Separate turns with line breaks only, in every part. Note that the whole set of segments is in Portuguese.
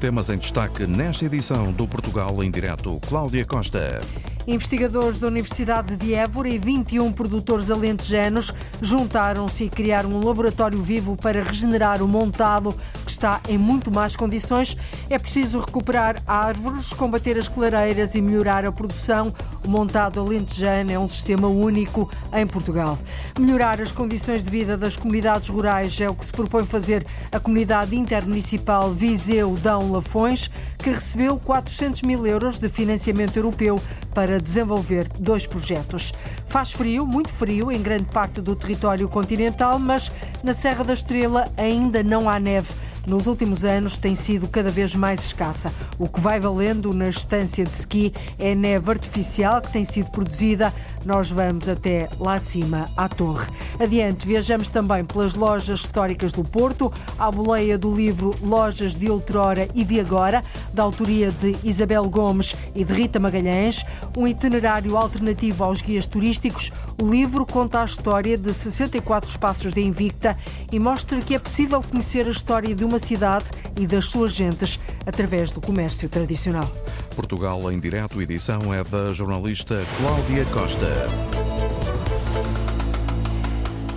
Temas em destaque nesta edição do Portugal em Direto. Cláudia Costa.
Investigadores da Universidade de Évora e 21 produtores alentejanos juntaram-se e criaram um laboratório vivo para regenerar o montado, que está em muito más condições. É preciso recuperar árvores, combater as clareiras e melhorar a produção. Montado alentejano é um sistema único em Portugal. Melhorar as condições de vida das comunidades rurais é o que se propõe fazer a comunidade intermunicipal Viseu-Dão Lafões, que recebeu 400 mil euros de financiamento europeu para desenvolver dois projetos. Faz frio, muito frio, em grande parte do território continental, mas na Serra da Estrela ainda não há neve nos últimos anos tem sido cada vez mais escassa. O que vai valendo na estância de ski é neve artificial que tem sido produzida. Nós vamos até lá acima, à torre. Adiante, viajamos também pelas lojas históricas do Porto, à boleia do livro Lojas de Outrora e de Agora, da autoria de Isabel Gomes e de Rita Magalhães, um itinerário alternativo aos guias turísticos. O livro conta a história de 64 espaços de Invicta e mostra que é possível conhecer a história de uma cidade e das suas gentes através do comércio tradicional.
Portugal em direto, edição é da jornalista Cláudia Costa.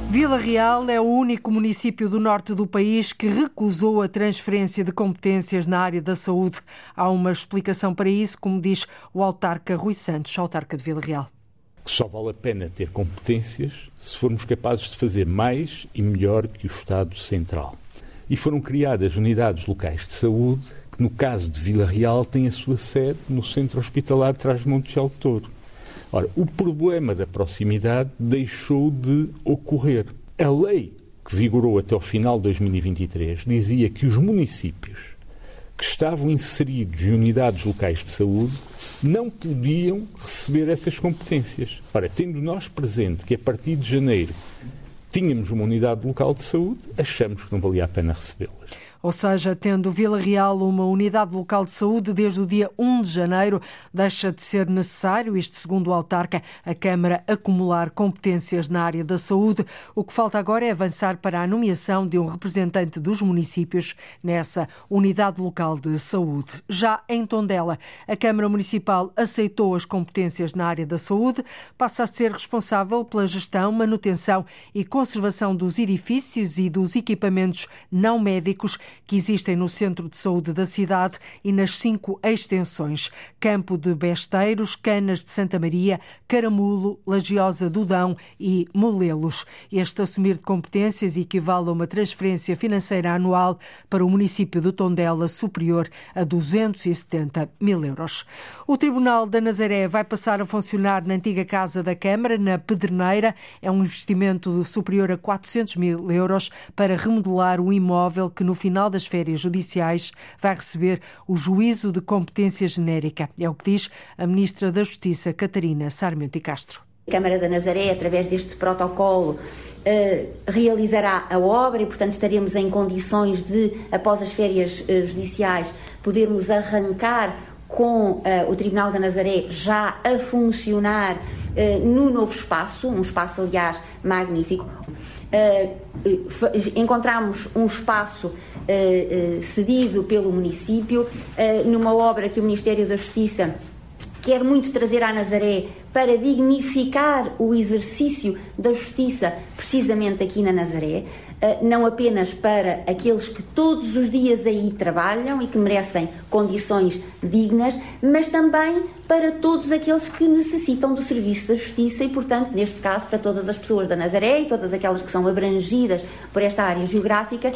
Vila Real é o único município do norte do país que recusou a transferência de competências na área da saúde. Há uma explicação para isso, como diz o autarca Rui Santos, autarca de Vila Real.
Só vale a pena ter competências se formos capazes de fazer mais e melhor que o Estado Central e foram criadas unidades locais de saúde, que no caso de Vila Real têm a sua sede no Centro Hospitalar de Trás-Montes de Touro. Ora, o problema da proximidade deixou de ocorrer. A lei que vigorou até o final de 2023 dizia que os municípios que estavam inseridos em unidades locais de saúde não podiam receber essas competências. Ora, tendo nós presente que a partir de janeiro tínhamos uma unidade local de saúde, achamos que não valia a pena recebê-las.
Ou seja, tendo Vila Real uma unidade local de saúde desde o dia 1 de janeiro, deixa de ser necessário, isto segundo o autarca, a Câmara acumular competências na área da saúde. O que falta agora é avançar para a nomeação de um representante dos municípios nessa unidade local de saúde. Já em Tondela, a Câmara Municipal aceitou as competências na área da saúde, passa a ser responsável pela gestão, manutenção e conservação dos edifícios e dos equipamentos não médicos que existem no centro de saúde da cidade e nas cinco extensões: Campo de Besteiros, Canas de Santa Maria, Caramulo, Lagiosa do Dão e Molelos. Este assumir de competências equivale a uma transferência financeira anual para o município de Tondela superior a 270 mil euros. O Tribunal da Nazaré vai passar a funcionar na antiga Casa da Câmara, na Pedreneira. É um investimento superior a 400 mil euros para remodelar o imóvel que no final das férias judiciais, vai receber o juízo de competência genérica. É o que diz a Ministra da Justiça, Catarina Sarmento e Castro.
A Câmara da Nazaré, através deste protocolo, eh, realizará a obra e, portanto, estaremos em condições de, após as férias eh, judiciais, podermos arrancar com uh, o Tribunal da Nazaré já a funcionar no novo espaço, um espaço, aliás, magnífico. Uh, encontramos um espaço cedido pelo município, numa obra que o Ministério da Justiça quer muito trazer à Nazaré para dignificar o exercício da justiça, precisamente aqui na Nazaré. Eh, não apenas para aqueles que todos os dias aí trabalham e que merecem condições dignas, mas também para todos aqueles que necessitam do serviço da justiça e, portanto, neste caso, para todas as pessoas da Nazaré e todas aquelas que são abrangidas por esta área geográfica.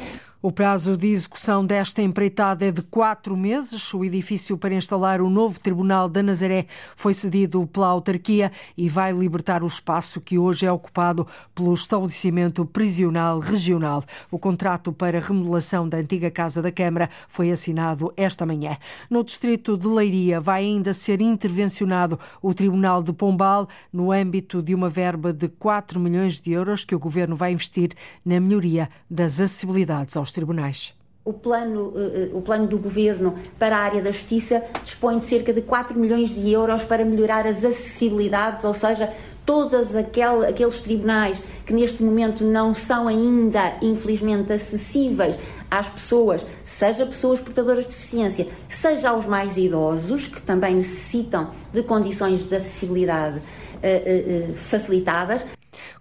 O prazo de execução desta empreitada é de quatro meses. O edifício para instalar o novo Tribunal da Nazaré foi cedido pela autarquia e vai libertar o espaço que hoje é ocupado pelo estabelecimento prisional regional. O contrato para remodelação da antiga Casa da Câmara foi assinado esta manhã. No distrito de Leiria vai ainda ser intervencionado o Tribunal de Pombal no âmbito de uma verba de 4 milhões de euros que o governo vai investir na melhoria das acessibilidades aos tribunais.
O plano, o plano do governo para a área da justiça dispõe de cerca de 4 milhões de euros para melhorar as acessibilidades, ou seja, todos aquel, aqueles tribunais que neste momento não são ainda, infelizmente, acessíveis às pessoas, seja pessoas portadoras de deficiência, seja aos mais idosos, que também necessitam de condições de acessibilidade uh, facilitadas.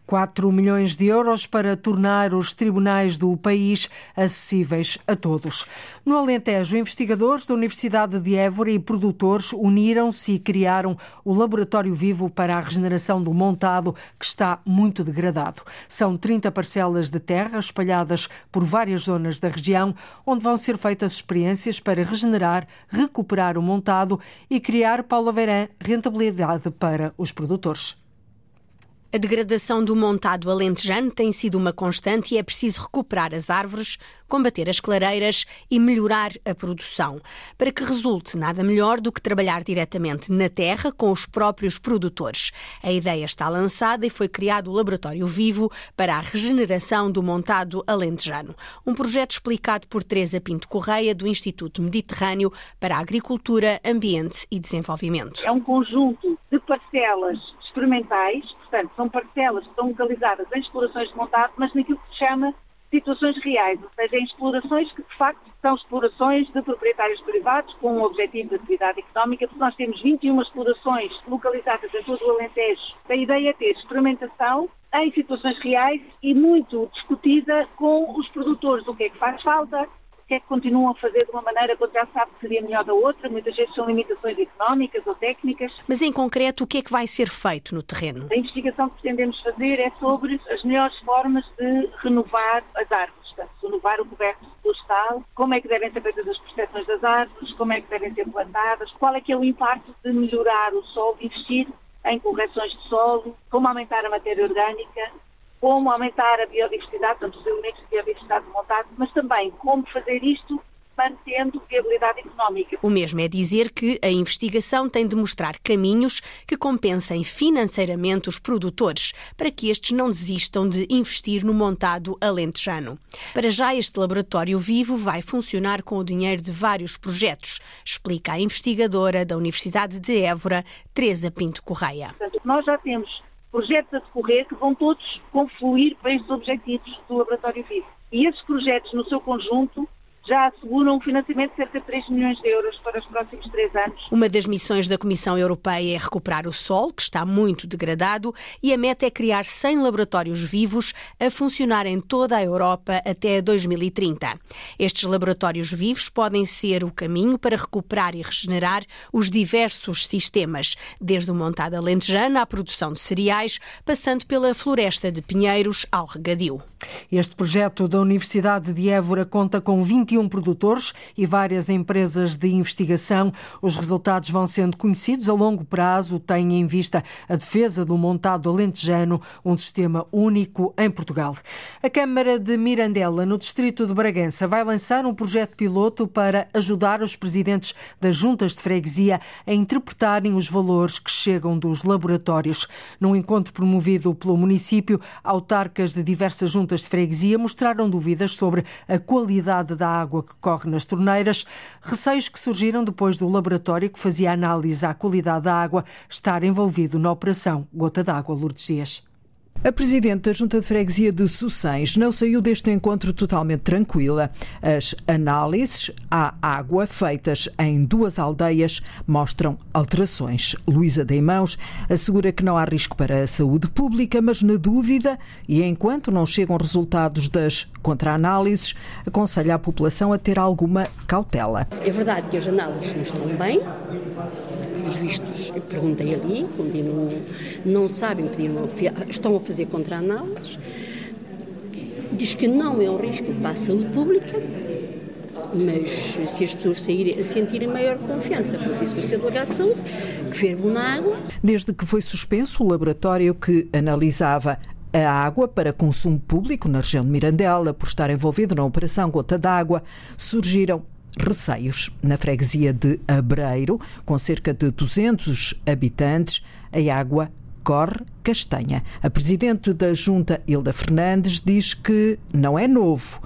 4 milhões de euros para tornar os tribunais do país acessíveis a todos. No Alentejo, investigadores da Universidade de Évora e produtores uniram-se e criaram o Laboratório Vivo para a Regeneração do Montado, que está muito degradado. São 30 parcelas de terra espalhadas por várias zonas da região, onde vão ser feitas experiências para regenerar, recuperar o montado e criar, Paula Verã, rentabilidade para os produtores.
A degradação do montado alentejano tem sido uma constante e é preciso recuperar as árvores, combater as clareiras e melhorar a produção. Para que resulte nada melhor do que trabalhar diretamente na terra com os próprios produtores. A ideia está lançada e foi criado o Laboratório Vivo para a regeneração do montado alentejano. Um projeto explicado por Teresa Pinto Correia, do Instituto Mediterrâneo para a Agricultura, Ambiente e Desenvolvimento.
É um conjunto de parcelas experimentais, portanto, são parcelas que estão localizadas em explorações de montado, mas naquilo que se chama situações reais, ou seja, em explorações que de facto são explorações de proprietários privados com o objetivo de atividade económica, porque nós temos 21 explorações localizadas em todo o Alentejo. A ideia é ter experimentação em situações reais e muito discutida com os produtores, o que é que faz falta, que é que continuam a fazer de uma maneira quando já sabe que seria melhor da outra, muitas vezes são limitações económicas ou técnicas.
Mas em concreto, o que é que vai ser feito no terreno?
A investigação que pretendemos fazer é sobre as melhores formas de renovar as árvores, portanto, renovar o coberto florestal, como é que devem ser feitas as proteções das árvores, como é que devem ser plantadas, qual é que é o impacto de melhorar o solo, de investir em correções de solo, como aumentar a matéria orgânica, como aumentar a biodiversidade, portanto, os elementos de biodiversidade montados, mas também como fazer isto mantendo viabilidade económica.
O mesmo é dizer que a investigação tem de mostrar caminhos que compensem financeiramente os produtores, para que estes não desistam de investir no montado alentejano. Para já, este laboratório vivo vai funcionar com o dinheiro de vários projetos, explica a investigadora da Universidade de Évora, Teresa Pinto Correia.
Portanto, nós já temos projetos a decorrer que vão todos confluir para estes objetivos do Laboratório Vivo. E esses projetos, no seu conjunto, já asseguram um financiamento de cerca de 3 milhões de euros para os próximos três anos.
Uma das missões da Comissão Europeia é recuperar o solo, que está muito degradado, e a meta é criar 100 laboratórios vivos a funcionar em toda a Europa até 2030. Estes laboratórios vivos podem ser o caminho para recuperar e regenerar os diversos sistemas, desde o montado alentejano à produção de cereais, passando pela floresta de pinheiros ao regadio.
Este projeto da Universidade de Évora conta com 21 produtores e várias empresas de investigação. Os resultados vão sendo conhecidos a longo prazo, têm em vista a defesa do montado alentejano, um sistema único em Portugal. A Câmara de Mirandela, no distrito de Bragança, vai lançar um projeto piloto para ajudar os presidentes das juntas de freguesia a interpretarem os valores que chegam dos laboratórios. Num encontro promovido pelo município, autarcas de diversas juntas de freguesia mostraram dúvidas sobre a qualidade da água que corre nas torneiras, receios que surgiram depois do laboratório que fazia análise à qualidade da água estar envolvido na operação Gota d'Água Lourdes Dias.
A Presidente da Junta de Freguesia de Sucens não saiu deste encontro totalmente tranquila. As análises à água feitas em duas aldeias mostram alterações. Luísa Deimãos assegura que não há risco para a saúde pública, mas na dúvida e enquanto não chegam resultados das contra-análises, aconselha a população a ter alguma cautela.
É verdade que as análises não estão bem, os vistos, perguntei ali, continuam, não sabem, pediram, estão a fazer contra-análises. Diz que não é um risco para a saúde pública, mas se as pessoas saírem, sentirem maior confiança, isso é o seu delegado de saúde, que ferve na água.
Desde que foi suspenso o laboratório que analisava a água para consumo público na região de Mirandela, por estar envolvido na Operação Gota d'Água, surgiram receios. Na freguesia de Abreiro, com cerca de 200 habitantes, a água corre castanha. A presidente da Junta, Hilda Fernandes, diz que não é novo,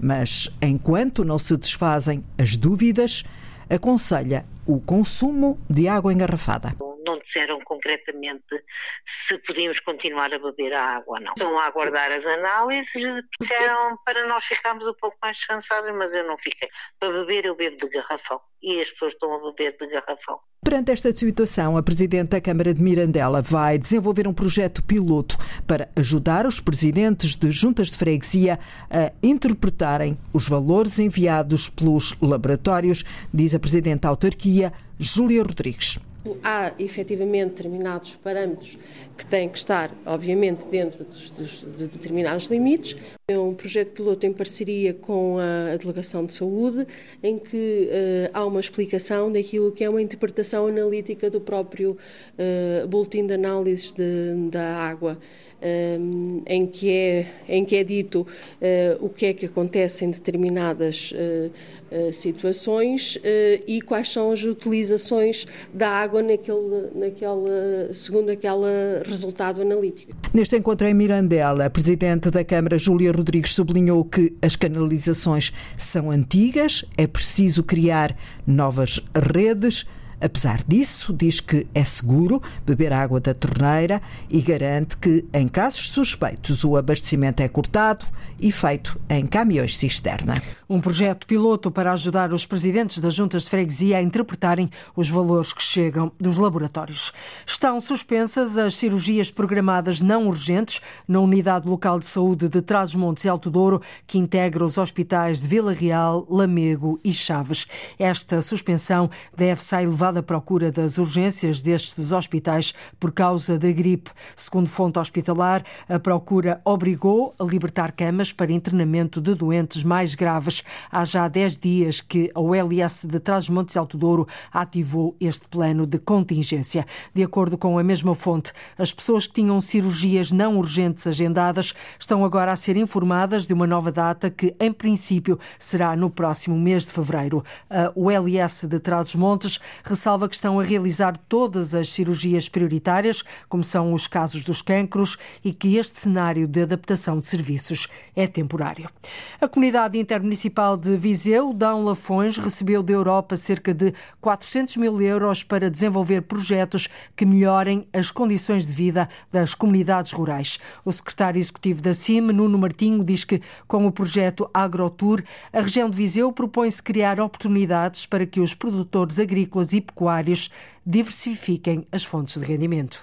Mas enquanto não se desfazem as dúvidas, aconselha o consumo de água engarrafada.
Não disseram concretamente se podíamos continuar a beber a água ou não. Estão a aguardar as análises, disseram para nós ficarmos um pouco mais descansados, mas eu não fiquei. Para beber eu bebo de garrafão e as pessoas estão a beber de garrafão.
Perante esta situação, a Presidente da Câmara de Mirandela vai desenvolver um projeto piloto para ajudar os presidentes de juntas de freguesia a interpretarem os valores enviados pelos laboratórios, diz a Presidente da Autarquia, Júlia Rodrigues.
Há efetivamente determinados parâmetros que têm que estar, obviamente, dentro dos, dos, de determinados limites. É um projeto piloto em parceria com a Delegação de Saúde, em que uh, há uma explicação daquilo que é uma interpretação analítica do próprio uh, boletim de análise de, da água em, que é, em que é dito eh, o que é que acontece em determinadas eh, situações e quais são as utilizações da água naquele, naquele, segundo aquele resultado analítico.
Neste encontro em Mirandela, a Presidente da Câmara, Júlia Rodrigues, sublinhou que as canalizações são antigas, é preciso criar novas redes Apesar disso, diz que é seguro beber água da torneira e garante que, em casos suspeitos, o abastecimento é cortado e feito em caminhões cisterna.
Um projeto piloto para ajudar os presidentes das juntas de freguesia a interpretarem os valores que chegam dos laboratórios. Estão suspensas as cirurgias programadas não urgentes na Unidade Local de Saúde de Trás-os-Montes e Alto Douro, que integra os hospitais de Vila Real, Lamego e Chaves. Esta suspensão deve-se elevada procura das urgências destes hospitais por causa da gripe. Segundo fonte hospitalar, a procura obrigou a libertar camas para internamento de doentes mais graves. Há já 10 dias que a OLS de Trás-Montes Alto Douro ativou este plano de contingência. De acordo com a mesma fonte, as pessoas que tinham cirurgias não urgentes agendadas estão agora a ser informadas de uma nova data que, em princípio, será no próximo mês de fevereiro. A OLS de Trás-os-Montes ressalva que estão a realizar todas as cirurgias prioritárias, como são os casos dos cancros, e que este cenário de adaptação de serviços é temporário. A comunidade intermunicipal de Viseu, Dão Lafões, recebeu da Europa cerca de 400 mil euros para desenvolver projetos que melhorem as condições de vida das comunidades rurais. O secretário executivo da CIM, Nuno Martinho, diz que com o projeto AgroTour, a região de Viseu propõe-se criar oportunidades para que os produtores agrícolas e pecuários diversifiquem as fontes de rendimento.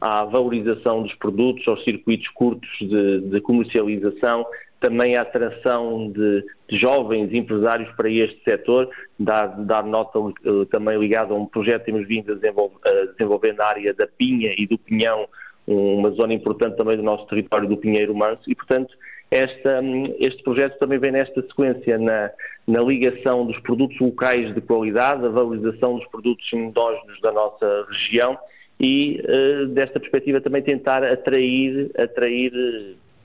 À valorização dos produtos, aos circuitos curtos de, de comercialização, também a atração de, de, jovens empresários para este setor, dar, dar nota uh, também ligada a um projeto que temos vindo a desenvolver, a desenvolver, na área da Pinha e do Pinhão, uma zona importante também do nosso território do Pinheiro Manso, e portanto esta, este projeto também vem nesta sequência, na, na, ligação dos produtos locais de qualidade, a valorização dos produtos endógenos da nossa região e, uh, desta perspectiva, também tentar atrair, atrair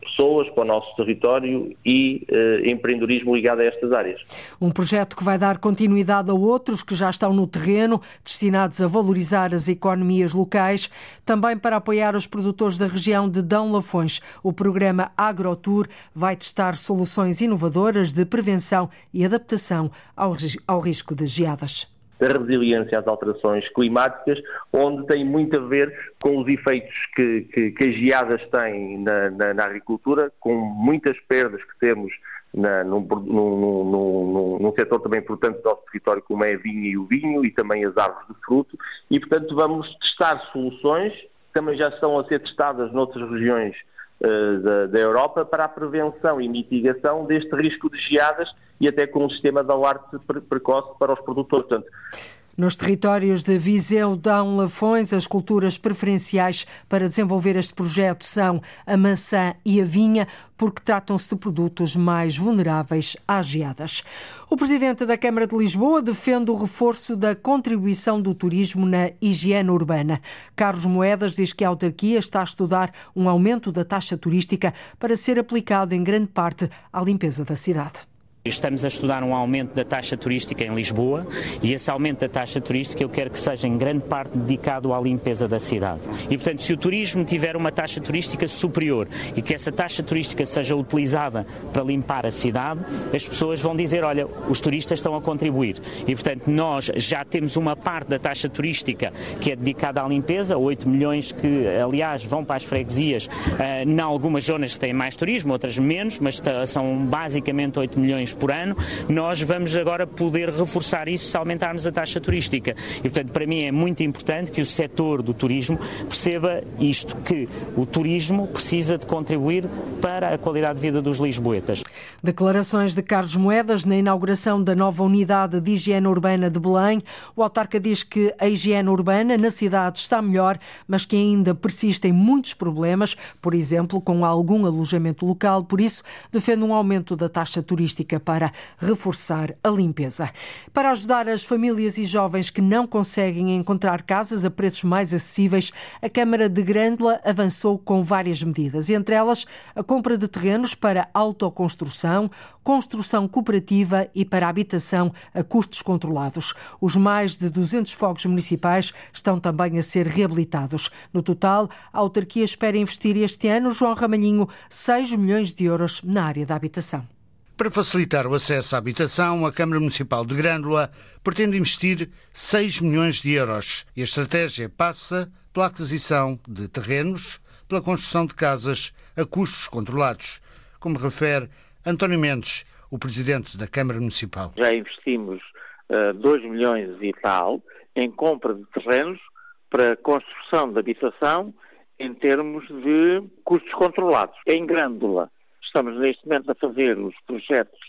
pessoas para o nosso território e uh, empreendedorismo ligado a estas áreas.
Um projeto que vai dar continuidade a outros que já estão no terreno, destinados a valorizar as economias locais, também para apoiar os produtores da região de Dão Lafões. O programa AgroTour vai testar soluções inovadoras de prevenção e adaptação ao, ao risco de geadas
da resiliência às alterações climáticas, onde tem muito a ver com os efeitos que, que, que as geadas têm na, na, na, agricultura, com muitas perdas que temos na, num, num, num, num, setor também importante do nosso território, como é a vinha e o vinho, e também as árvores de fruto, e portanto vamos testar soluções que também já estão a ser testadas noutras regiões da, da Europa para a prevenção e mitigação deste risco de geadas e até com um sistema de alarme precoce para os produtores. Portanto,
nos territórios de Viseu, Dão, Lafões, as culturas preferenciais para desenvolver este projeto são a maçã e a vinha, porque tratam-se de produtos mais vulneráveis às geadas. O presidente da Câmara de Lisboa defende o reforço da contribuição do turismo na higiene urbana. Carlos Moedas diz que a autarquia está a estudar um aumento da taxa turística para ser aplicado em grande parte à limpeza da cidade.
Estamos a estudar um aumento da taxa turística em Lisboa e esse aumento da taxa turística eu quero que seja em grande parte dedicado à limpeza da cidade. E, portanto, se o turismo tiver uma taxa turística superior e que essa taxa turística seja utilizada para limpar a cidade, as pessoas vão dizer: olha, os turistas estão a contribuir. E, portanto, nós já temos uma parte da taxa turística que é dedicada à limpeza, 8 milhões que, aliás, vão para as freguesias, uh, em algumas zonas que têm mais turismo, outras menos, mas são basicamente 8 milhões por ano, nós vamos agora poder reforçar isso se aumentarmos a taxa turística. E, portanto, para mim é muito importante que o setor do turismo perceba isto, que o turismo precisa de contribuir para a qualidade de vida dos lisboetas.
Declarações de Carlos Moedas na inauguração da nova unidade de higiene urbana de Belém. O autarca diz que a higiene urbana na cidade está melhor, mas que ainda persistem muitos problemas, por exemplo, com algum alojamento local. Por isso, defende um aumento da taxa turística para reforçar a limpeza. Para ajudar as famílias e jovens que não conseguem encontrar casas a preços mais acessíveis, a Câmara de Grândola avançou com várias medidas, entre elas a compra de terrenos para autoconstrução, construção cooperativa e para habitação a custos controlados. Os mais de 200 fogos municipais estão também a ser reabilitados. No total, a autarquia espera investir este ano, João Ramalhinho, 6 milhões de euros na área da habitação.
Para facilitar o acesso à habitação, a Câmara Municipal de Grândola pretende investir 6 milhões de euros e a estratégia passa pela aquisição de terrenos, pela construção de casas a custos controlados, como refere António Mendes, o presidente da Câmara Municipal.
Já investimos uh, eh, 2 milhões e tal em compra de terrenos para construção de habitação em termos de custos controlados. Em Grândola, Estamos neste momento a fazer os projetos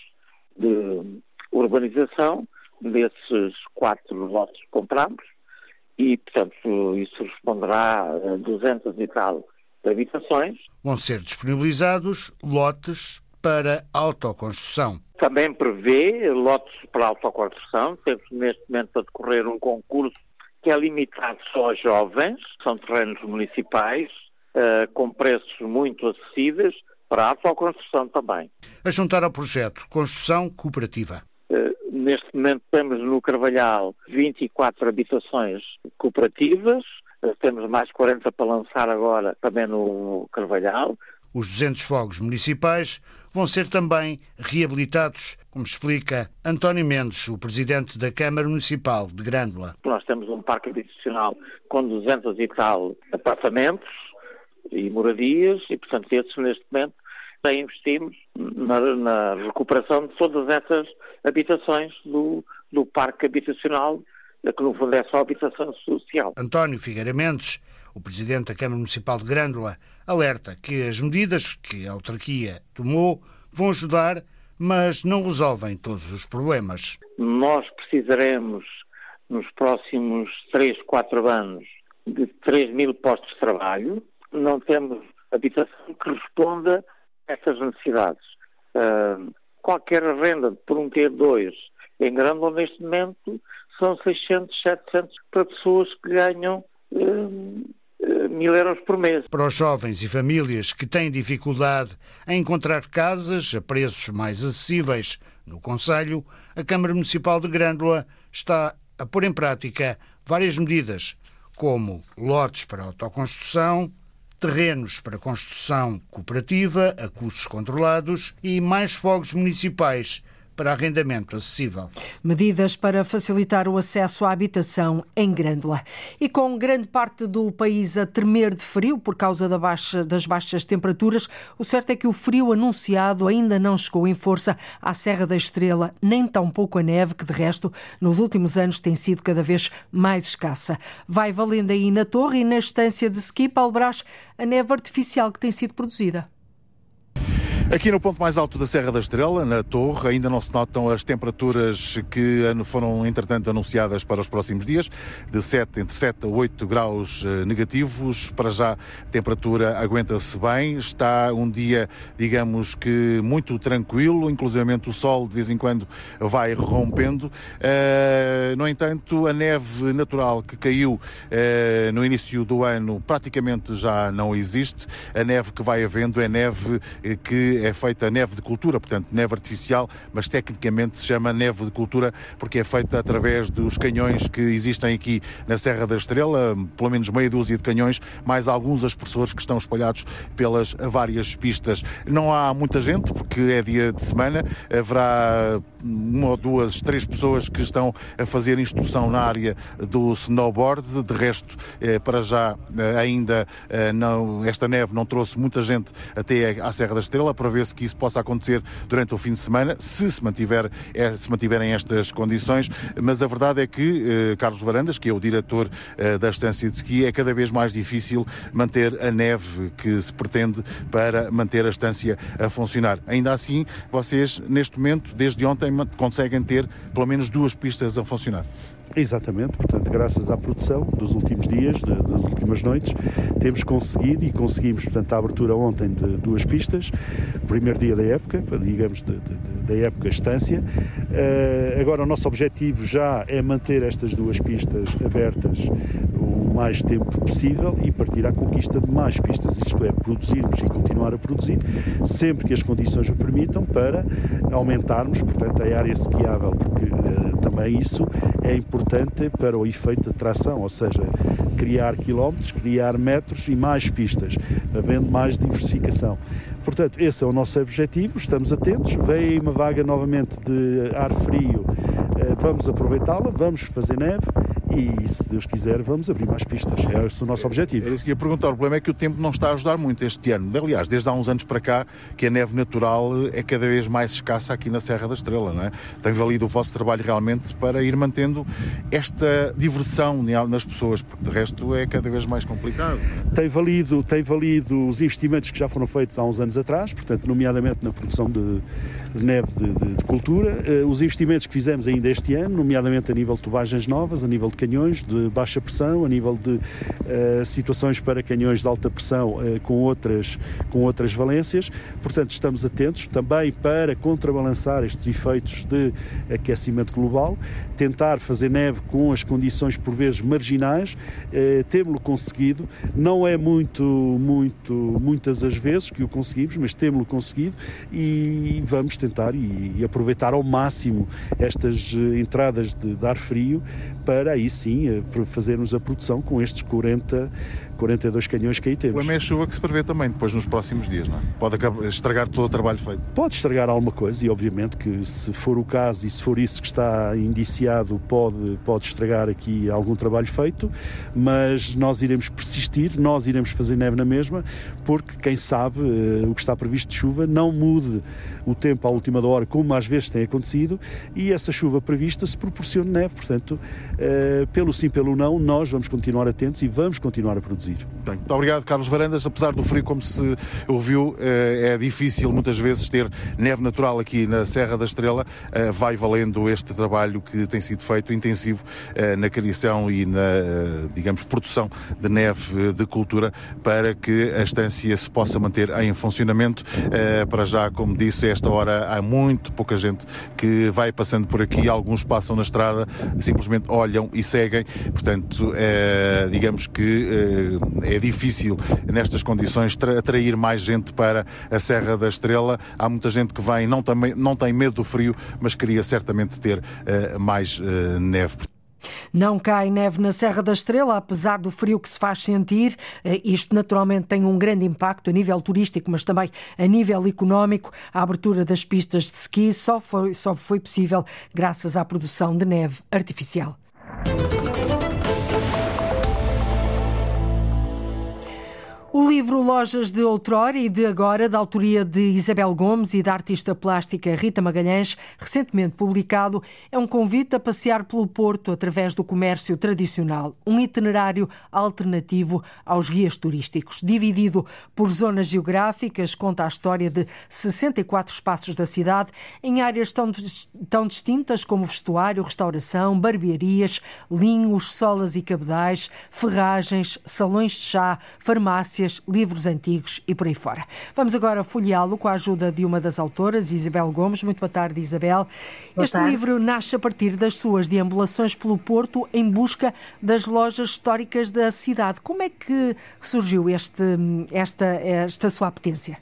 de urbanização desses quatro lotes que compramos e, portanto, isso responderá a 200 e tal habitações.
Vão ser disponibilizados lotes para autoconstrução.
Também prevê lotes para autoconstrução. Temos neste momento a decorrer um concurso que é limitado só a jovens, são terrenos municipais, uh, com preços muito acessíveis, para a autoconstrução também.
A juntar ao projeto Construção Cooperativa.
Uh, neste momento temos no Carvalhal 24 habitações cooperativas, uh, temos mais 40 para lançar agora também no Carvalhal.
Os 200 fogos municipais vão ser também reabilitados, como explica António Mendes, o presidente da Câmara Municipal de Grândola.
Nós temos um parque habitacional com 200 e tal apartamentos e moradias e, portanto, esses neste momento investimos na, na, recuperação de todas essas habitações do, do parque habitacional, que no fundo é só habitação social.
António Figueira Mendes, o presidente da Câmara Municipal de Grândola, alerta que as medidas que a autarquia tomou vão ajudar, mas não resolvem todos os problemas.
Nós precisaremos, nos próximos 3, 4 anos, de 3 mil postos de trabalho. Não temos habitação que responda essas necessidades. Uh, qualquer renda por um T2 em Grândola, neste momento, são 600, 700 para pessoas que ganham uh, mil euros por mês.
Para os jovens e famílias que têm dificuldade em encontrar casas a preços mais acessíveis no Conselho, a Câmara Municipal de Grândola está a pôr em prática várias medidas, como lotes para autoconstrução, terrenos para construção cooperativa a custos controlados e mais fogos municipais para arrendamento acessível.
Medidas para facilitar o acesso à habitação em Grândola. E com grande parte do país a tremer de frio por causa da baixa, das baixas temperaturas, o certo é que o frio anunciado ainda não chegou em força à Serra da Estrela, nem tampouco a neve, que de resto nos últimos anos tem sido cada vez mais escassa. Vai valendo aí na torre e na estância de Ski Palbrás a neve artificial que tem sido produzida.
Aqui no ponto mais alto da Serra da Estrela, na Torre, ainda não se notam as temperaturas que foram, entretanto, anunciadas para os próximos dias, de 7, entre 7 a 8 graus eh, negativos. Para já, a temperatura aguenta-se bem. Está um dia, digamos que, muito tranquilo, inclusive o sol de vez em quando vai rompendo. Uh, no entanto, a neve natural que caiu uh, no início do ano praticamente já não existe. A neve que vai havendo é neve que é feita neve de cultura, portanto, neve artificial, mas tecnicamente se chama neve de cultura porque é feita através dos canhões que existem aqui na Serra da Estrela, pelo menos meia dúzia de canhões, mais alguns aspersores que estão espalhados pelas várias pistas. Não há muita gente, porque é dia de semana, haverá uma ou duas, três pessoas que estão a fazer instrução na área do snowboard. De resto, eh, para já eh, ainda eh, não, esta neve não trouxe muita gente até à Serra da Estrela para ver se que isso possa acontecer durante o fim de semana, se se, mantiver, se mantiverem estas condições. Mas a verdade é que Carlos Varandas, que é o diretor da estância de ski, é cada vez mais difícil manter a neve que se pretende para manter a estância a funcionar. Ainda assim, vocês, neste momento, desde ontem, conseguem ter pelo menos duas pistas a funcionar.
Exatamente, portanto, graças à produção dos últimos dias, das últimas noites, temos conseguido e conseguimos, portanto, a abertura ontem de duas pistas, primeiro dia da época, digamos, de, de, da época estância. Uh, agora, o nosso objetivo já é manter estas duas pistas abertas o mais tempo possível e partir à conquista de mais pistas, isto é, produzirmos e continuar a produzir, sempre que as condições o permitam, para aumentarmos, portanto, a área esquiável, porque uh, também isso é importante para o efeito de tração, ou seja, criar quilómetros, criar metros e mais pistas, havendo mais diversificação. Portanto, esse é o nosso objetivo, estamos atentos, veio uma vaga novamente de ar frio, eh, vamos aproveitá-la, vamos fazer neve e, se Deus quiser, vamos abrir mais pistas. É esse o nosso objetivo.
É isso que ia perguntar. O problema é que o tempo não está a ajudar muito este ano. Aliás, desde há uns anos para cá, que a neve natural é cada vez mais escassa aqui na Serra da Estrela. Não é? Tem valido o vosso trabalho realmente para ir mantendo esta diversão nas pessoas, porque de resto é cada vez mais complicado.
Tem valido, tem valido os investimentos que já foram feitos há uns anos atrás, portanto, nomeadamente na produção de, de neve de, de, de cultura, uh, os investimentos que fizemos ainda este ano, nomeadamente a nível de tubagens novas, a nível de canhões de baixa pressão, a nível de uh, situações para canhões de alta pressão uh, com, outras, com outras valências. Portanto, estamos atentos também para contrabalançar estes efeitos de aquecimento global, tentar fazer neve com as condições por vezes marginais, uh, temos-lo conseguido. Não é muito, muito, muitas as vezes que o conseguimos, mas temos-lo conseguido e vamos tentar e, e aproveitar ao máximo estas entradas de, de ar frio para aí sim eh, fazermos a produção com estes 40, 42 canhões que aí temos. O
é chuva que se prevê também depois nos próximos dias, não é? Pode estragar todo o trabalho feito.
Pode estragar alguma coisa e obviamente que se for o caso e se for isso que está indiciado pode, pode estragar aqui algum trabalho feito, mas nós iremos persistir, nós iremos fazer neve na mesma, porque quem sabe uh, o que está previsto de chuva não mude o tempo à última hora, como às vezes tem acontecido, e essa chuva prevista se proporcione neve. Portanto, uh, pelo sim, pelo não, nós vamos continuar atentos e vamos continuar a produzir.
Bem, muito obrigado, Carlos Varandas. Apesar do frio, como se ouviu, eh, é difícil muitas vezes ter neve natural aqui na Serra da Estrela. Eh, vai valendo este trabalho que tem sido feito intensivo eh, na criação e na, digamos, produção de neve de cultura para que a estância se possa manter em funcionamento. Para já, como disse, esta hora há muito pouca gente que vai passando por aqui. Alguns passam na estrada, simplesmente olham e seguem. Portanto, digamos que é difícil nestas condições atrair mais gente para a Serra da Estrela. Há muita gente que vem, não tem, não tem medo do frio, mas queria certamente ter uh, mais neve.
Não cai neve na Serra da Estrela, apesar do frio que se faz sentir. Isto naturalmente tem um grande impacto a nível turístico, mas também a nível económico. A abertura das pistas de ski só foi, só foi possível graças à produção de neve artificial. Thank you. O livro Lojas de Outrora e de Agora, da autoria de Isabel Gomes e da artista plástica Rita Magalhães, recentemente publicado, é um convite a passear pelo Porto através do comércio tradicional, um itinerário alternativo aos guias turísticos. Dividido por zonas geográficas, conta a história de 64 espaços da cidade em áreas tão, tão distintas como vestuário, restauração, barbearias, linhos, solas e cabedais, ferragens, salões de chá, farmácias, livros antigos e por aí fora. Vamos agora folheá-lo com a ajuda de uma das autoras, Isabel Gomes. Muito boa tarde, Isabel. Boa este tarde. livro nasce a partir das suas deambulações pelo Porto em busca das lojas históricas da cidade. Como é que surgiu este, esta, esta sua apetência?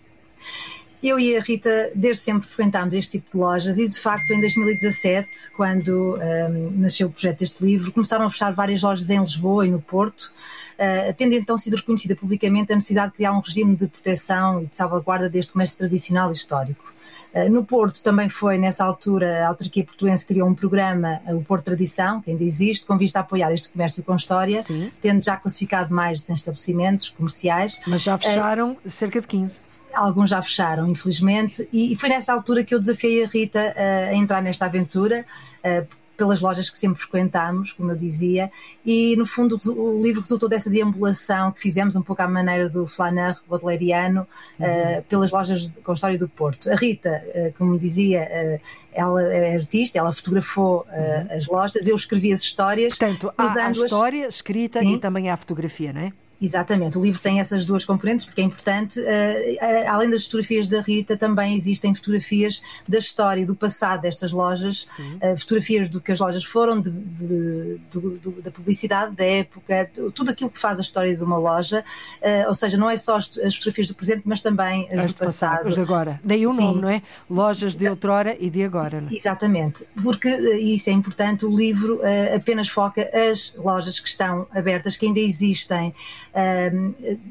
Eu e a Rita, desde sempre, frequentámos este tipo de lojas e, de facto, em 2017, quando um, nasceu o projeto deste livro, começaram a fechar várias lojas em Lisboa e no Porto, uh, tendo então sido reconhecida publicamente a necessidade de criar um regime de proteção e de salvaguarda deste comércio tradicional e histórico. Uh, no Porto também foi, nessa altura, a autarquia portuense criou um programa, uh, o Porto Tradição, que ainda existe, com vista a apoiar este comércio com história, Sim. tendo já classificado mais de 100 estabelecimentos comerciais.
Mas já fecharam cerca de 15
alguns já fecharam, infelizmente, e foi nessa altura que eu desafiei a Rita a entrar nesta aventura, pelas lojas que sempre frequentámos, como eu dizia, e no fundo o livro resultou dessa deambulação que fizemos um pouco à maneira do Flaneur Baudelariano, uhum. uh, pelas lojas com história do Porto. A Rita, uh, como dizia, uh, ela é artista, ela fotografou uhum. as lojas, eu escrevi as histórias.
Portanto, há a história escrita Sim. e também há a fotografia, não é?
Exatamente, o livro tem essas duas componentes porque é importante. Uh, uh, além das fotografias da Rita, também existem fotografias da história e do passado destas lojas, uh, fotografias do que as lojas foram, de, de, de, da publicidade da época, tudo aquilo que faz a história de uma loja. ou seja, não é só as, as, fotografias do presente, mas também as, as do passado.
As de agora. Daí o nome, não é? Lojas de outrora e de agora.
É? Exatamente, porque isso é importante. O livro apenas foca as lojas que estão abertas, que ainda existem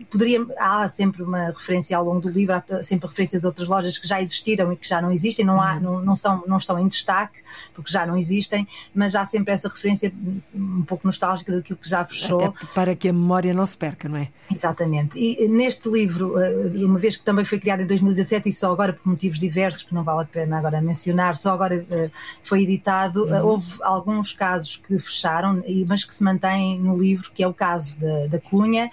poderia, há sempre uma referência ao longo do livro, há sempre referência de outras lojas que já existiram e que já não existem, não, há, uhum. não, não, são, não estão em destaque, porque já não existem, mas há sempre essa referência um pouco nostálgica daquilo que já fechou.
Até para que a memória não se perca, não é?
Exatamente. E neste livro, eh, uma vez que também foi criado em 2017 e só agora por motivos diversos, que não vale a pena agora mencionar, só agora eh, foi editado, uhum. houve alguns casos que fecharam, mas que se mantêm no livro, que é o caso da, da Cunha.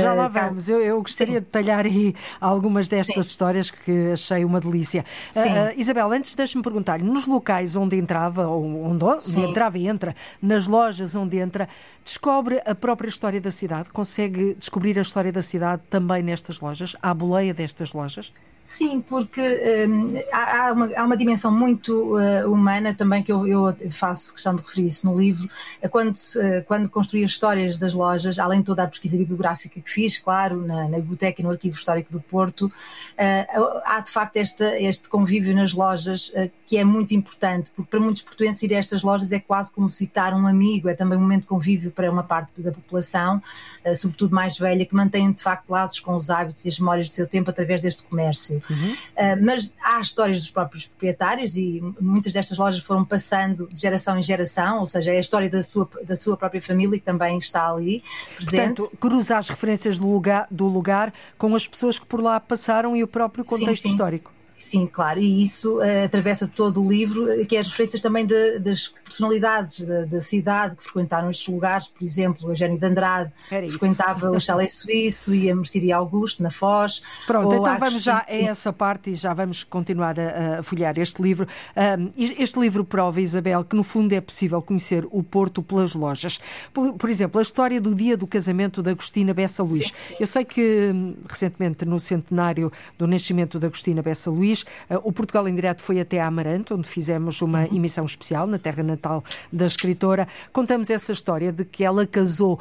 Já lá vamos. Eu, eu gostaria Sim. de detalhar aí algumas destas Sim. histórias que achei uma delícia. Uh, Isabel, antes deixe-me perguntar nos locais onde entrava, ou onde, onde entrava e entra, nas lojas onde entra, descobre a própria história da cidade? Consegue descobrir a história da cidade também nestas lojas? À boleia destas lojas?
Sim, porque um, há, uma, há, uma, dimensão muito uh, humana também que eu, eu, faço questão de referir isso no livro. Quando, uh, quando construí as histórias das lojas, além de toda a pesquisa bibliográfica que fiz, claro, na, na biblioteca e no Arquivo Histórico do Porto, uh, há de facto este, este convívio nas lojas que é muito importante, porque para muitos portuenses ir a estas lojas é quase como visitar um amigo, é também um momento de convívio para uma parte da população, sobretudo mais velha, que mantém de facto laços com os hábitos e as memórias do seu tempo através deste comércio. Uhum. Uh, mas há histórias dos próprios proprietários e muitas destas lojas foram passando de geração em geração, ou seja, é a história da sua, da sua própria família que também está ali presente.
Portanto, cruza as referências do lugar, do lugar com as pessoas que por lá passaram e o próprio contexto sim, sim. histórico.
Sim, claro, e isso uh, atravessa todo o livro, que é as referências também de, das personalidades da, da, cidade que frequentaram estes lugares, por exemplo, o Eugênio de Andrade frequentava o Chalé Suíço e a Mercearia Augusto, na Foz.
Pronto, então vamos já a essa parte e já vamos continuar a, a folhear este livro. Um, este livro prova, Isabel, que no fundo é possível conhecer o Porto pelas lojas. Por, por exemplo, a história do dia do casamento de Agostina Bessa Luís. Sim, sim. Eu sei que hum, recentemente, no centenário do nascimento de Agostina Bessa Luís, Luís. Eh, o Portugal em Direto foi até Amarante, onde fizemos uma Sim. emissão especial na terra natal da escritora. Contamos essa história de que ela casou uh,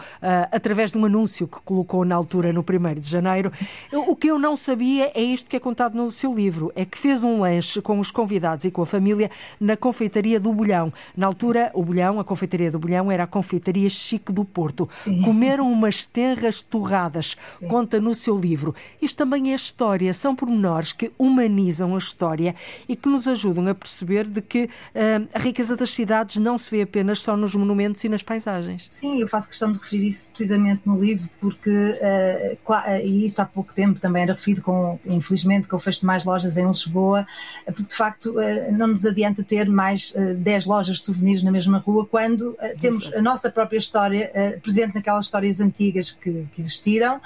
através de um anúncio que colocou na altura, Sim. no 1 de janeiro. O que eu não sabia é isto que é contado no seu livro: é que fez um lanche com os convidados e com a família na confeitaria do Bolhão. Na altura, o Bolhão, a confeitaria do Bolhão, era a confeitaria chique do Porto. Sim. Comeram umas tenras torradas, conta no seu livro. Isto também é história, são pormenores que humanizam valorizam a história e que nos ajudam a perceber de que uh, a riqueza das cidades não se vê apenas só nos monumentos e nas paisagens.
Sim, eu faço questão de referir isso precisamente no livro, porque, uh, e isso há pouco tempo também era referido, com, infelizmente, com o fecho de mais lojas em Lisboa, porque de facto uh, não nos adianta ter mais uh, 10 lojas de souvenirs na mesma rua quando temos a nossa própria história presente naquelas histórias antigas que, que existiram.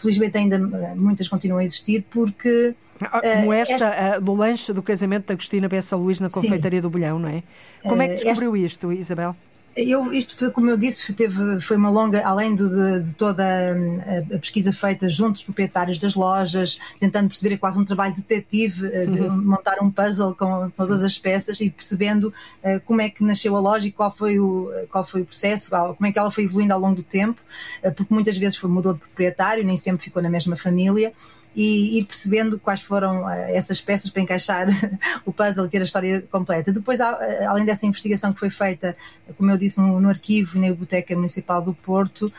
felizmente ainda muitas continuam a existir porque
como eh, esta, esta, do lanche do casamento da Agostina Bessa Luís na confeitaria Sim. do Bolhão, não é? Como é que eh, descobriu esta... isto, Isabel?
Eu, isto, como eu disse, teve, foi uma longa, além de, de, toda a, a, pesquisa feita junto dos proprietários das lojas, tentando perceber, é quase um trabalho detetive, eh, de uhum. montar um puzzle com todas as peças e percebendo uh, como é que nasceu a loja e qual foi o, qual foi o processo, como é que ela foi evoluindo ao longo do tempo, uh, porque muitas vezes foi, mudou de proprietário, nem sempre ficou na mesma família. E ir percebendo quais foram essas peças para encaixar o puzzle e ter a história completa. Depois, além dessa investigação que foi feita, como eu disse, no, arquivo e na Biblioteca Municipal do Porto,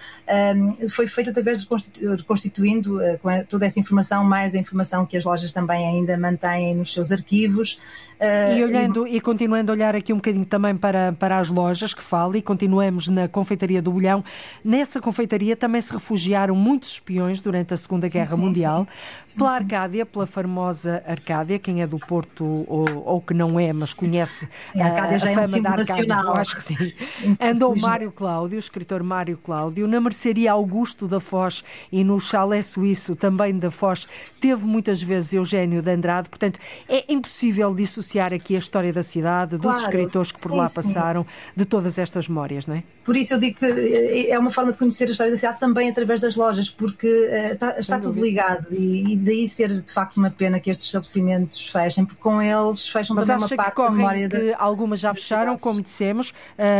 foi feita através de constituindo toda essa informação, mais a informação que as lojas também ainda mantêm nos seus arquivos.
E olhando e... continuando a olhar aqui um bocadinho também para, para as lojas que fala e continuamos na confeitaria do Bolhão. Nessa confeitaria também se refugiaram muitos espiões durante a Segunda sim, Guerra sim, Mundial. Sim. Pela Arcádia, pela famosa Arcádia, quem é do Porto ou, ou que não é, mas conhece
a, Arcádia já a é fama um da Arcádia,
nacional. acho que sim. Andou Mário Cláudio, o escritor Mário Cláudio, na mercearia Augusto da Foz e no chalé suíço também da Foz, teve muitas vezes Eugênio de Andrade, portanto é impossível dissociar aqui a história da cidade, dos claro, escritores que por sim, lá passaram, sim. de todas estas memórias, não é?
Por isso eu digo que eh, é uma forma de conhecer a história da cidade também através das lojas, porque uh, está, está tudo ligado e, e, daí ser de facto uma pena que estes estabelecimentos fechem, porque com eles fecham
Mas
também uma parte da memória
que
de,
algumas já fecharam, como dissemos,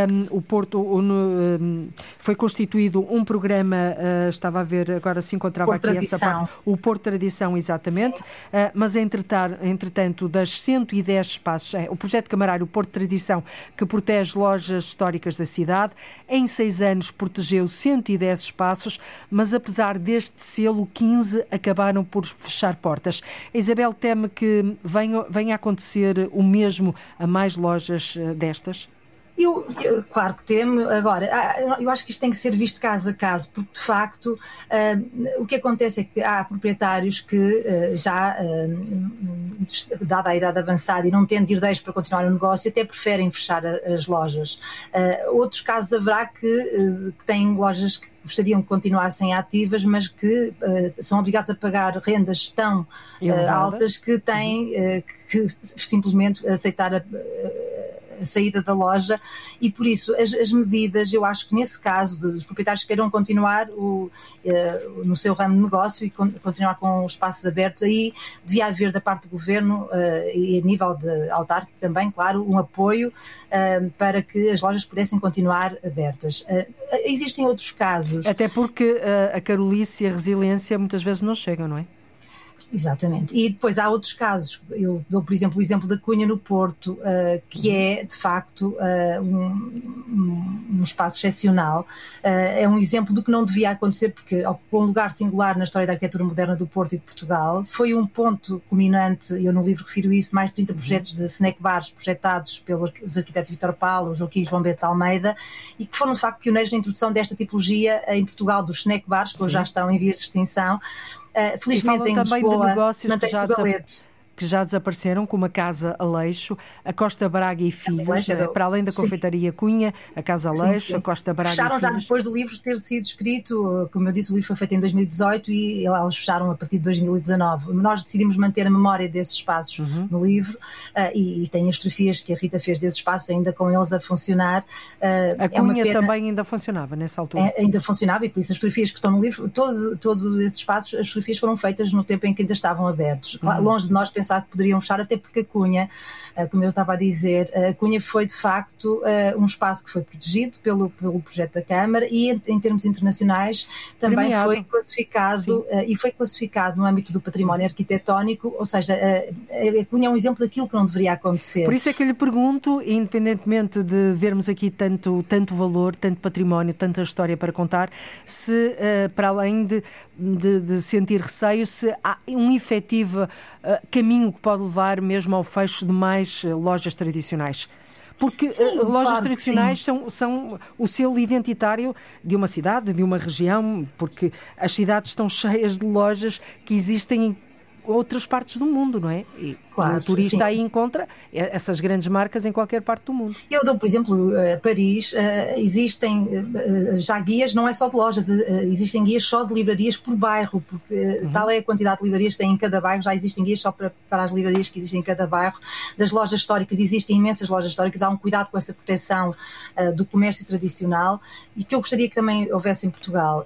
um, o Porto um, foi constituído um programa, uh, estava a ver, agora se encontrava
Porto
aqui
Tradição.
essa parte, o Porto Tradição, exatamente, uh, mas entretanto, das 110 espaços, é, o projeto Camarário Porto Tradição, que protege lojas históricas da cidade, em seis anos protegeu 110 espaços, mas apesar deste selo, 15 acabaram por fechar portas. A Isabel teme que venha, venha a acontecer o mesmo a mais lojas eh, destas?
Eu, eu, claro que temo. Agora, ah, eu acho que isto tem que ser visto caso a caso, porque de facto uh, o que acontece é que há proprietários que uh, já, uh, dada a idade avançada e não tendo herdeiros para continuar o negócio, até preferem fechar as lojas. outros casos haverá que, que têm lojas que gostariam que continuassem ativas, mas que são obrigados a pagar rendas tão altas que têm que simplesmente aceitar a a saída da loja e por isso as, as, medidas, eu acho que nesse caso dos proprietários queiram continuar o, uh, no seu ramo de negócio e con continuar com os espaços abertos, aí devia haver da parte do governo uh, e a nível de autárquico também, claro, um apoio uh, para que as lojas pudessem continuar abertas. existem outros casos.
Até porque a carolice e a resiliência muitas vezes não chegam, não é?
Exatamente. E depois há outros casos. Eu dou, por exemplo, o exemplo da Cunha no Porto, uh, que uhum. é, de facto, uh, um, um, espaço excepcional. Uh, é um exemplo do que não devia acontecer, porque ocupou um lugar singular na história da arquitetura moderna do Porto e de Portugal. Foi um ponto culminante, eu no livro refiro isso, mais de 30 uhum. projetos de snack bars projetados pelos arquitetos Vitor Paulo, Joaquim João Bento Almeida, e que foram, de facto, pioneiros na introdução desta tipologia em Portugal dos snack bars, que hoje já estão em vias de extinção. Uh, felizmente em
também
Lisboa,
de negócios que já, que já desapareceram, como a Casa Aleixo, a Costa Braga e Filhos, é, para além da confeitaria sim. Cunha, a Casa Aleixo, sim, sim. a Costa Braga
fecharam
e Filhos.
já depois do livro ter sido escrito, como eu disse, o livro foi feito em 2018 e elas fecharam a partir de 2019. Nós decidimos manter a memória desses espaços uhum. no livro uh, e, e, tem as fotografias que a Rita fez desses espaços ainda com eles a funcionar.
Uh, a Cunha é também ainda funcionava nessa altura?
É, ainda funcionava e por isso as fotografias que estão no livro, todos todo esses espaços, as fotografias foram feitas no tempo em que ainda estavam abertos. Uhum. Longe de nós pensar que poderiam fechar até porque a Cunha, como eu estava a dizer, a Cunha foi de facto eh, um espaço que foi protegido pelo, pelo projeto da Câmara e em, termos internacionais também Premiado. foi classificado Sim. E foi classificado no âmbito do património arquitetónico, ou seja, a Cunha é um exemplo daquilo que não deveria acontecer.
Por isso é que eu lhe pergunto, independentemente de vermos aqui tanto, tanto valor, tanto património, tanta história para contar, se para além de, de, de sentir receio, se há um efetivo caminho que pode levar mesmo ao fecho de mais eh, lojas tradicionais? Porque eh, sim, lojas claro tradicionais são, são o selo identitário de uma cidade, de uma região, porque as cidades estão cheias de lojas que existem em outras partes do mundo, não é? E claro, o turista sim. aí encontra essas grandes marcas em qualquer parte do mundo.
Eu dou, por exemplo, Paris, uh, existem uh, já guias, não é só de loja, de, existem guias só de livrarias por bairro, porque uhum. tal é a quantidade de livrarias que tem em cada bairro, já existem guias só para, para as livrarias que existem em cada bairro. Das lojas históricas, existem imensas lojas históricas, há um cuidado com essa proteção do comércio tradicional e que eu gostaria que também houvesse em Portugal.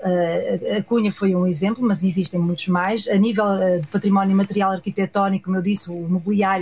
a Cunha foi um exemplo, mas existem muitos mais. A nível de património material arquitetónico, como eu disse, o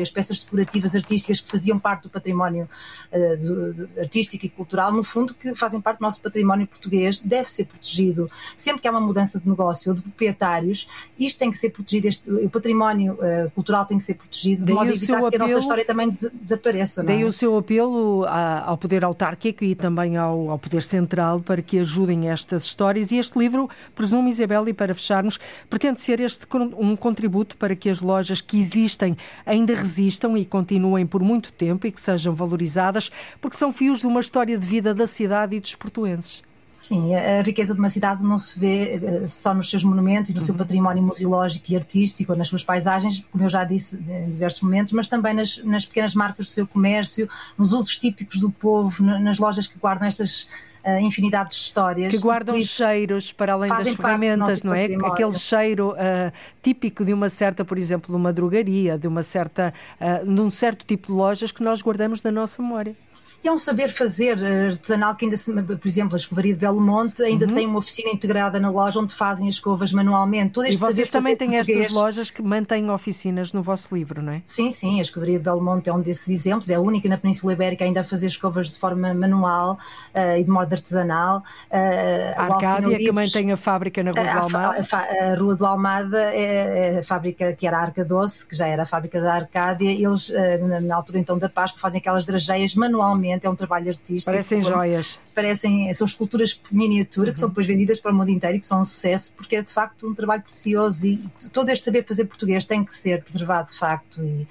as peças decorativas artísticas que faziam parte do património uh, do, do, artístico e cultural, no fundo, que fazem parte do nosso património português, deve ser protegido. Sempre que há uma mudança de negócio ou de proprietários, isto tem que ser protegido, este, o património uh, cultural tem que ser protegido, de modo a evitar que apelo, a nossa história também des desapareça.
Daí
é?
o seu apelo ao poder autárquico e também ao, ao poder central para que ajudem estas histórias. E este livro, presumo, Isabel, e para fecharmos, pretende ser este um contributo para que as lojas que existem ainda resistam e continuem por muito tempo e que sejam valorizadas, porque são fios de uma história de vida da cidade e dos portuenses.
Sim, a riqueza de uma cidade não se vê eh, só nos seus monumentos e no uhum. seu património museológico e artístico, ou nas suas paisagens, como eu já disse em diversos momentos, mas também nas, nas pequenas marcas do seu comércio, nos usos típicos do povo, nas lojas que guardam estas uh, infinidade de histórias.
Que guardam cheiros para além das ferramentas, não é? Património. Aquele cheiro uh, típico de uma certa, por exemplo, de uma drogaria, de uma certa, uh, de um certo tipo de lojas que nós guardamos na nossa memória.
E é um saber fazer eh, artesanal que ainda se, por exemplo, a escovaria de Belo Monte ainda uhum. tem uma oficina integrada na loja onde fazem as escovas manualmente.
Todo este e vocês também têm português... estas lojas que mantêm oficinas no vosso livro, não é?
Sim, sim, a escovaria de Belo Monte é um desses exemplos, é a única na Península Ibérica ainda a fazer escovas de forma manual uh, e de modo artesanal.
Uh, a Arcádia, que tem a fábrica na Rua do Almada.
A, a, a, Rua do Almada é, é, a fábrica que era a Arca Doce, que já era a fábrica da Arcádia. Eles, uh, na, na altura então da Páscoa, fazem aquelas drageias manualmente é um trabalho artístico.
Parecem joias.
Parecem, são esculturas miniatura uhum. que são uhum. depois vendidas para o mundo inteiro e que são um sucesso porque é de facto um trabalho precioso e todo este saber fazer português tem que ser preservado de facto e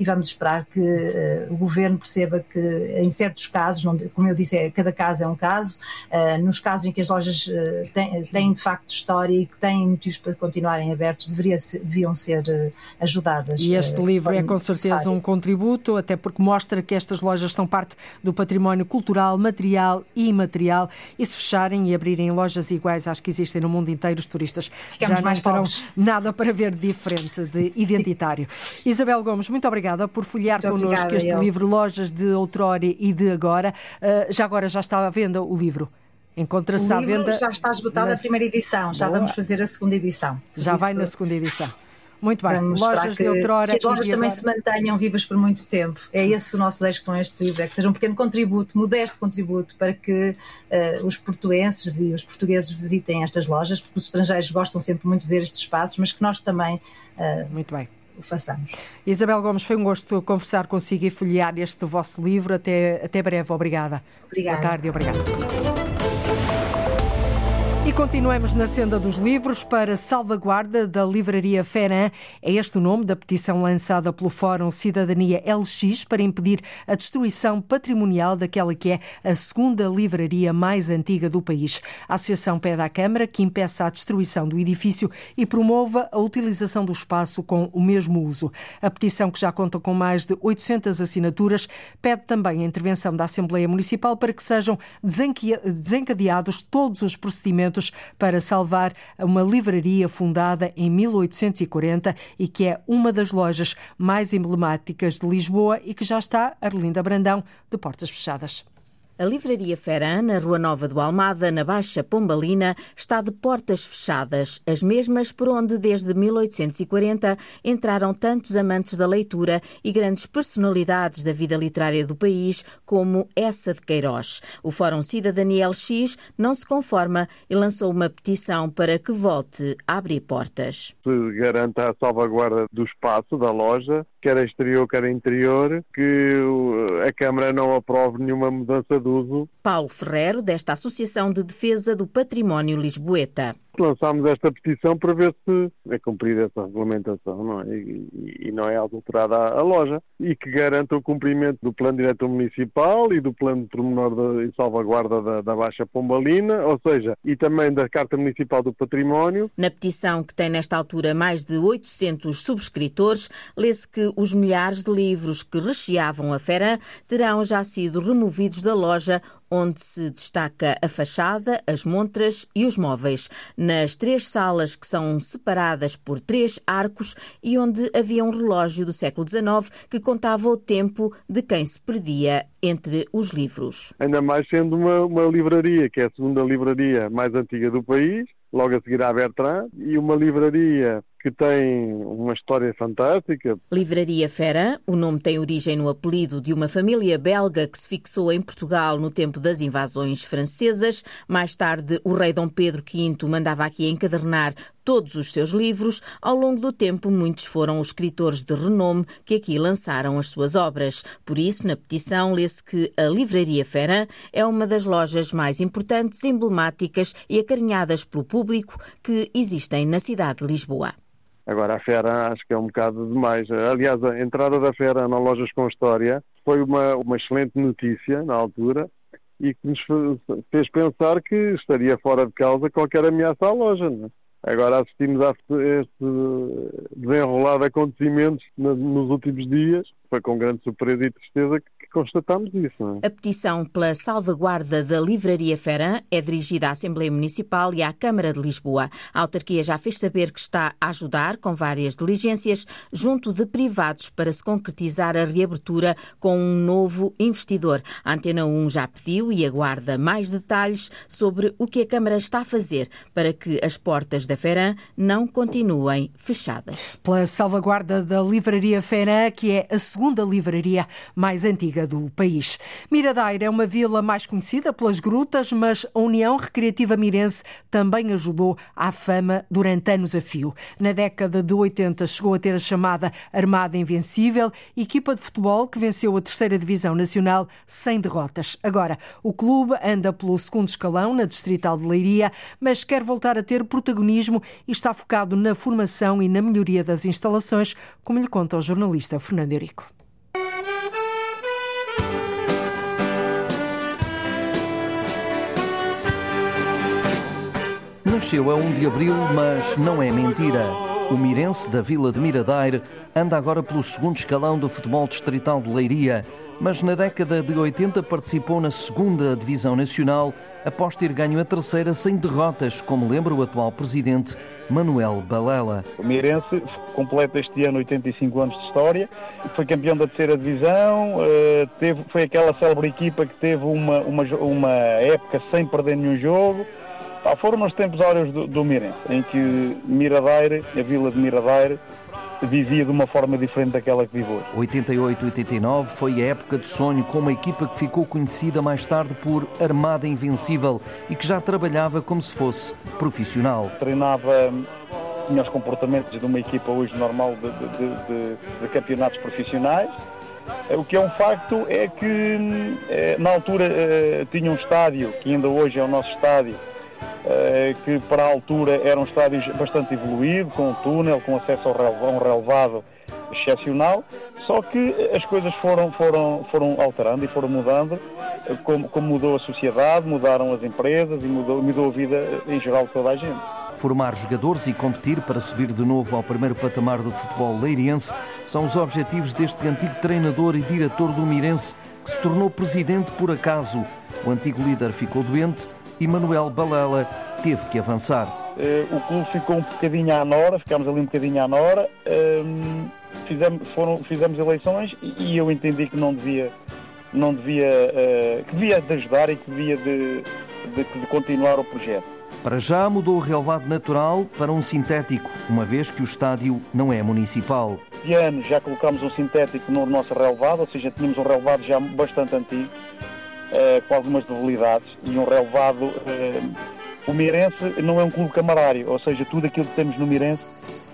e vamos esperar que uh, o governo perceba que em certos casos, onde, como eu disse, é, cada caso é um caso, uh, nos casos em que as lojas uh, têm, têm, de facto história e que têm motivos para continuarem abertos, deveria deviam ser ajudadas.
E este livro é com certeza necessário. um contributo, até porque mostra que estas lojas são parte do património cultural, material e imaterial e se fecharem e abrirem lojas iguais às que existem no mundo inteiro, os turistas
Ficamos
já
não
terão nada para ver diferente de identitário. Isabel Gomes, muito obrigada obrigada por folhear Muito connosco este eu. livro Lojas de Outrora e de Agora. Uh, já agora já está à venda o livro? Encontra-se à venda.
Já está esgotada a primeira edição, já Boa. vamos fazer a segunda edição.
Já vai na segunda edição. Muito bem, lojas que, de outrora.
Que as lojas também se mantenham vivas por muito tempo. É esse o nosso desejo com este livro, é que seja um pequeno contributo, modesto contributo, para que uh, os portuenses e os portugueses visitem estas lojas, porque os estrangeiros gostam sempre muito de ver estes espaços, mas que nós também. Uh,
muito bem
o façamos.
Isabel Gomes, foi um gosto conversar consigo e folhear este vosso livro. Até, até breve. Obrigada.
Obrigada.
Boa tarde e obrigada. E continuamos na senda dos livros para salvaguarda da Livraria Feran. É este o nome da petição lançada pelo Fórum Cidadania LX para impedir a destruição patrimonial daquela que é a segunda livraria mais antiga do país. A associação pede à Câmara que impeça a destruição do edifício e promova a utilização do espaço com o mesmo uso. A petição, que já conta com mais de 800 assinaturas, pede também a intervenção da Assembleia Municipal para que sejam desencadeados todos os procedimentos para salvar uma livraria fundada em 1840 e que é uma das lojas mais emblemáticas de Lisboa e que já está, Arlinda Brandão, de portas fechadas.
A Livraria Feran, na Rua Nova do Almada, na Baixa Pombalina, está de portas fechadas, as mesmas por onde, desde 1840, entraram tantos amantes da leitura e grandes personalidades da vida literária do país, como essa de Queiroz. O Fórum Cidadania LX não se conforma e lançou uma petição para que volte a abrir portas.
Se garanta a salvaguarda do espaço da loja, quer exterior, quer interior, que a Câmara não aprove nenhuma mudança de uso.
Paulo Ferreiro, desta Associação de Defesa do Património Lisboeta
lançámos esta petição para ver se é cumprida essa regulamentação não é? e, e, não é adulterada a, a, loja e que garanta o cumprimento do plano diretor municipal e do plano de pormenor e salvaguarda da, da, Baixa Pombalina, ou seja, e também da Carta Municipal do Património.
Na petição, que tem nesta altura mais de 800 subscritores, lê-se que os milhares de livros que recheavam a feira terão já sido removidos da loja onde se destaca a fachada, as montras e os móveis, nas três salas que são separadas por três arcos e onde havia um relógio do século XIX que contava o tempo de quem se perdia entre os livros.
Ainda mais sendo uma, uma livraria, que é a segunda livraria mais antiga do país, logo a seguir à Bertrand, e uma livraria que tem uma história fantástica.
Livraria Fera, o nome tem origem no apelido de uma família belga que se fixou em Portugal no tempo das invasões francesas. Mais tarde, o rei Dom Pedro V mandava aqui encadernar todos os seus livros. Ao longo do tempo, muitos foram os escritores de renome que aqui lançaram as suas obras. Por isso, na petição, lê-se que a Livraria Fera é uma das lojas mais importantes, emblemáticas e acarinhadas pelo público que existem na cidade de Lisboa.
Agora, a Fera acho que é um bocado demais. Aliás, a entrada da Fera na Lojas com História foi uma, uma excelente notícia na altura e que nos fez pensar que estaria fora de causa qualquer ameaça à loja. É? Agora assistimos a este desenrolar de acontecimentos nos últimos dias. Foi com grande surpresa e tristeza que constatamos isso.
É? A petição pela salvaguarda da Livraria Fera é dirigida à Assembleia Municipal e à Câmara de Lisboa. A autarquia já fez saber que está a ajudar com várias diligências junto de privados para se concretizar a reabertura com um novo investidor. A Antena 1 já pediu e aguarda mais detalhes sobre o que a Câmara está a fazer para que as portas da Fera não continuem fechadas.
Pela salvaguarda da Livraria Fera, que é a segunda livraria mais antiga do país. Miradaire é uma vila mais conhecida pelas grutas, mas a União Recreativa Mirense também ajudou à fama durante anos a fio. Na década de 80 chegou a ter a chamada Armada Invencível, equipa de futebol que venceu a terceira divisão nacional sem derrotas. Agora, o clube anda pelo segundo escalão na Distrital de Leiria, mas quer voltar a ter protagonismo e está focado na formação e na melhoria das instalações, como lhe conta o jornalista Fernando Eurico.
Nasceu a 1 de abril, mas não é mentira. O Mirense da Vila de Miradeire anda agora pelo segundo escalão do futebol distrital de Leiria, mas na década de 80 participou na segunda divisão nacional após ter ganho a terceira sem derrotas, como lembra o atual presidente Manuel Balela.
O Mirense completa este ano 85 anos de história, foi campeão da terceira divisão, eh, teve, foi aquela célebre equipa que teve uma, uma, uma época sem perder nenhum jogo, ah, foram nos tempos áureos do, do Mirense, em que Miradeire, a vila de Miradeire, vivia de uma forma diferente daquela que vive hoje.
88-89 foi a época de sonho com uma equipa que ficou conhecida mais tarde por Armada Invencível e que já trabalhava como se fosse profissional.
Treinava tinha os comportamentos de uma equipa hoje normal de, de, de, de campeonatos profissionais. O que é um facto é que eh, na altura eh, tinha um estádio, que ainda hoje é o nosso estádio, eh, que para a altura era um estádio bastante evoluído, com um túnel, com acesso a um relevado excepcional, só que as coisas foram, foram, foram alterando e foram mudando, eh, como, como mudou a sociedade, mudaram as empresas e mudou, mudou a vida em geral de toda a gente.
Formar jogadores e competir para subir de novo ao primeiro patamar do futebol leiriense são os objetivos deste antigo treinador e diretor do Mirense, que se tornou presidente por acaso. O antigo líder ficou doente e Manuel Balela teve que avançar.
Uh, o clube ficou um bocadinho à nora, ficámos ali um bocadinho à nora, uh, fizemos, foram, fizemos eleições e, eu entendi que não devia, não devia, uh, que devia de ajudar e que devia de, de, de continuar o projeto.
Para já mudou o relevado natural para um sintético, uma vez que o estádio não é municipal.
Este ano já colocamos um sintético no nosso relevado, ou seja, tínhamos um relevado já bastante antigo uh, com algumas debilidades e um relevado. Uh, o Mirense não é um clube camarário, ou seja, tudo aquilo que temos no Mirense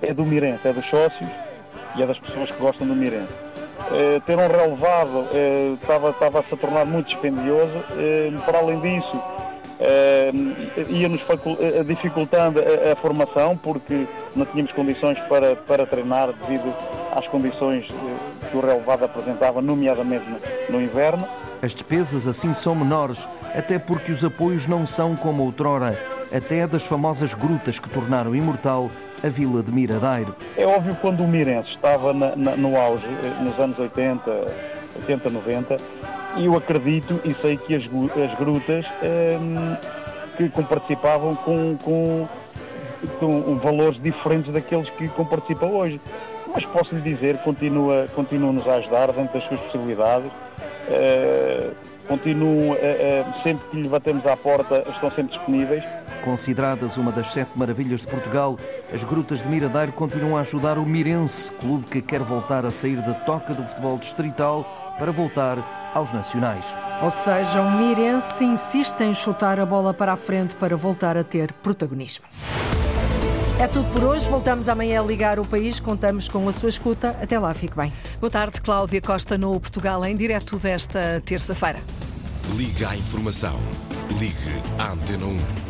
é do Mirense, é dos sócios e é das pessoas que gostam do Mirense. Uh, ter um relevado estava, estava a se tornar muito dispendioso. Para além disso, ia-nos dificultando a, formação porque não tínhamos condições para, para treinar devido às condições que o relevado apresentava, nomeadamente no, no inverno.
As despesas assim são menores, até porque os apoios não são como outrora, até das famosas grutas que tornaram imortal a vila de Miradeiro.
É óbvio quando o Mirense estava na, na, no auge, eh, nos anos 80, 80, 90, eu acredito e sei que as, as grutas ehm, que participavam com, com, com valores diferentes daqueles que participam hoje. Mas posso lhe dizer, continua, continua-nos a ajudar dentro das suas possibilidades. Uh, continuam, sempre que lhe batemos à porta, estão sempre disponíveis.
Consideradas uma das sete maravilhas de Portugal, as Grutas de Miradeiro continuam a ajudar o Mirense, clube que quer voltar a sair da toca do futebol distrital para voltar aos nacionais.
Ou seja, o Mirense insiste em chutar a bola para a frente para voltar a ter protagonismo. É tudo por hoje. Voltamos amanhã a ligar o país. Contamos com a sua escuta. Até lá, fique bem.
Boa tarde, Cláudia Costa no Portugal, em direto desta terça-feira.
Liga à informação. Ligue à Antena 1.